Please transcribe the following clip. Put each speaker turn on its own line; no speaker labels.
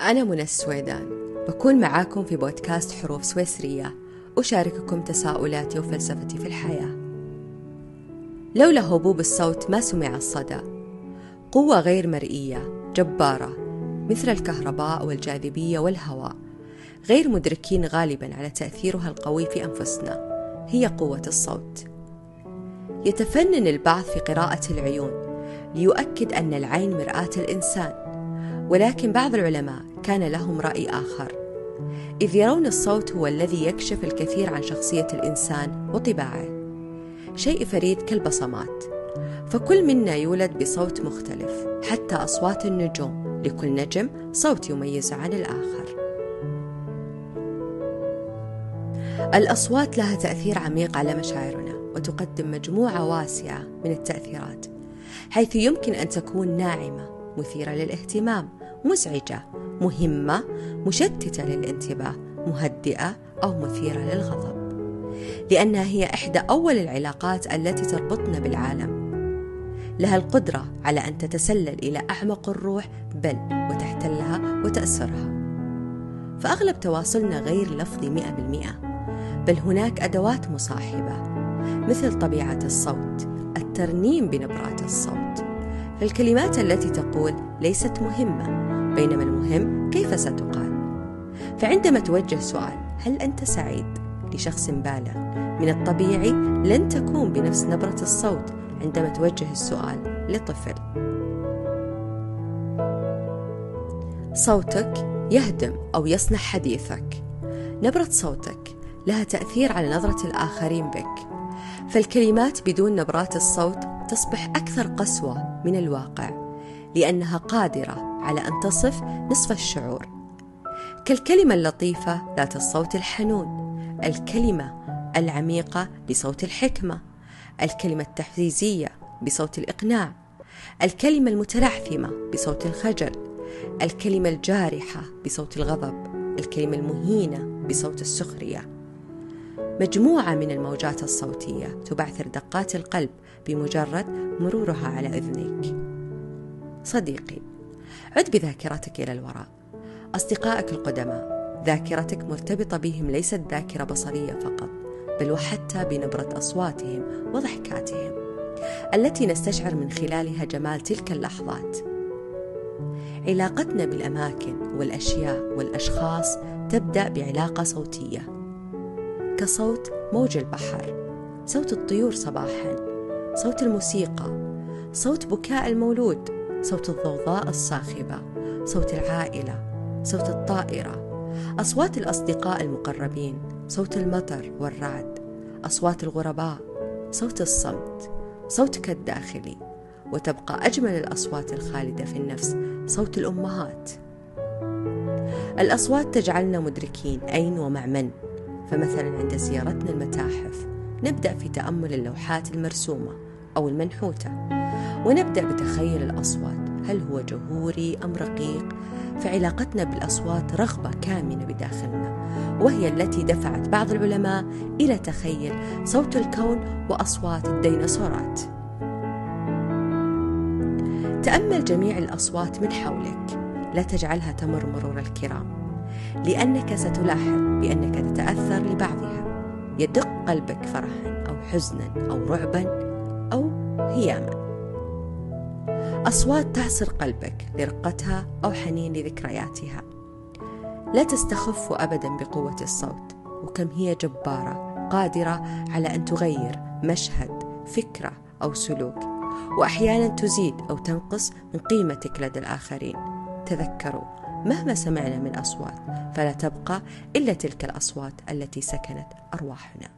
أنا منى السويدان. بكون معاكم في بودكاست حروف سويسرية. أشارككم تساؤلاتي وفلسفتي في الحياة. لولا هبوب الصوت ما سمع الصدى. قوة غير مرئية جبارة مثل الكهرباء والجاذبية والهواء. غير مدركين غالبا على تأثيرها القوي في أنفسنا. هي قوة الصوت. يتفنن البعض في قراءة العيون ليؤكد أن العين مرآة الإنسان. ولكن بعض العلماء كان لهم رأي آخر. إذ يرون الصوت هو الذي يكشف الكثير عن شخصية الإنسان وطباعه. شيء فريد كالبصمات. فكل منا يولد بصوت مختلف حتى أصوات النجوم. لكل نجم صوت يميز عن الآخر. الأصوات لها تأثير عميق على مشاعرنا وتقدم مجموعة واسعة من التأثيرات حيث يمكن أن تكون ناعمة مثيرة للاهتمام مزعجة مهمة مشتتة للانتباه مهدئة أو مثيرة للغضب. لأنها هي إحدى أول العلاقات التي تربطنا بالعالم. لها القدرة على أن تتسلل إلى أعمق الروح بل وتحتلها وتأسرها فأغلب تواصلنا غير لفظي مئة بالمئة. بل هناك أدوات مصاحبة مثل طبيعة الصوت الترنيم بنبرات الصوت. فالكلمات التي تقول ليست مهمة. بينما المهم كيف ستقال؟ فعندما توجه سؤال هل أنت سعيد لشخص بالغ؟ من الطبيعي لن تكون بنفس نبرة الصوت عندما توجه السؤال لطفل. صوتك يهدم أو يصنع حديثك. نبرة صوتك لها تأثير على نظرة الآخرين بك. فالكلمات بدون نبرات الصوت تصبح أكثر قسوة من الواقع. لأنها قادرة على أن تصف نصف الشعور. كالكلمة اللطيفة ذات الصوت الحنون الكلمة العميقة بصوت الحكمة الكلمة التحفيزية بصوت الإقناع الكلمة المتلعثمة بصوت الخجل الكلمة الجارحة بصوت الغضب الكلمة المهينة بصوت السخرية. مجموعة من الموجات الصوتية تبعثر دقات القلب بمجرد مرورها على أذنيك صديقي عد بذاكرتك إلى الوراء. أصدقائك القدماء ذاكرتك مرتبطة بهم ليست ذاكرة بصرية فقط بل وحتى بنبرة أصواتهم وضحكاتهم التي نستشعر من خلالها جمال تلك اللحظات. علاقتنا بالأماكن والأشياء والأشخاص تبدأ بعلاقة صوتية كصوت موج البحر صوت الطيور صباحا صوت الموسيقى صوت بكاء المولود. صوت الضوضاء الصاخبة صوت العائلة صوت الطائرة أصوات الأصدقاء المقربين صوت المطر والرعد أصوات الغرباء صوت الصمت صوتك الداخلي وتبقى أجمل الأصوات الخالدة في النفس صوت الأمهات. الأصوات تجعلنا مدركين أين ومع من؟ فمثلا عند زيارتنا المتاحف نبدأ في تأمل اللوحات المرسومة أو المنحوتة. ونبدأ بتخيل الأصوات. هل هو جهوري أم رقيق؟ فعلاقتنا بالأصوات رغبة كامنة بداخلنا وهي التي دفعت بعض العلماء إلى تخيل صوت الكون وأصوات الديناصورات. تأمل جميع الأصوات من حولك. لا تجعلها تمر مرور الكرام لأنك ستلاحظ بأنك تتأثر لبعضها. يدق قلبك فرحا أو حزنا أو رعبا أو هياما. أصوات تعصر قلبك لرقتها أو حنين لذكرياتها. لا تستخف أبدا بقوة الصوت وكم هي جبارة قادرة على أن تغير مشهد فكرة أو سلوك وأحيانا تزيد أو تنقص من قيمتك لدى الآخرين. تذكروا مهما سمعنا من أصوات فلا تبقى إلا تلك الأصوات التي سكنت أرواحنا.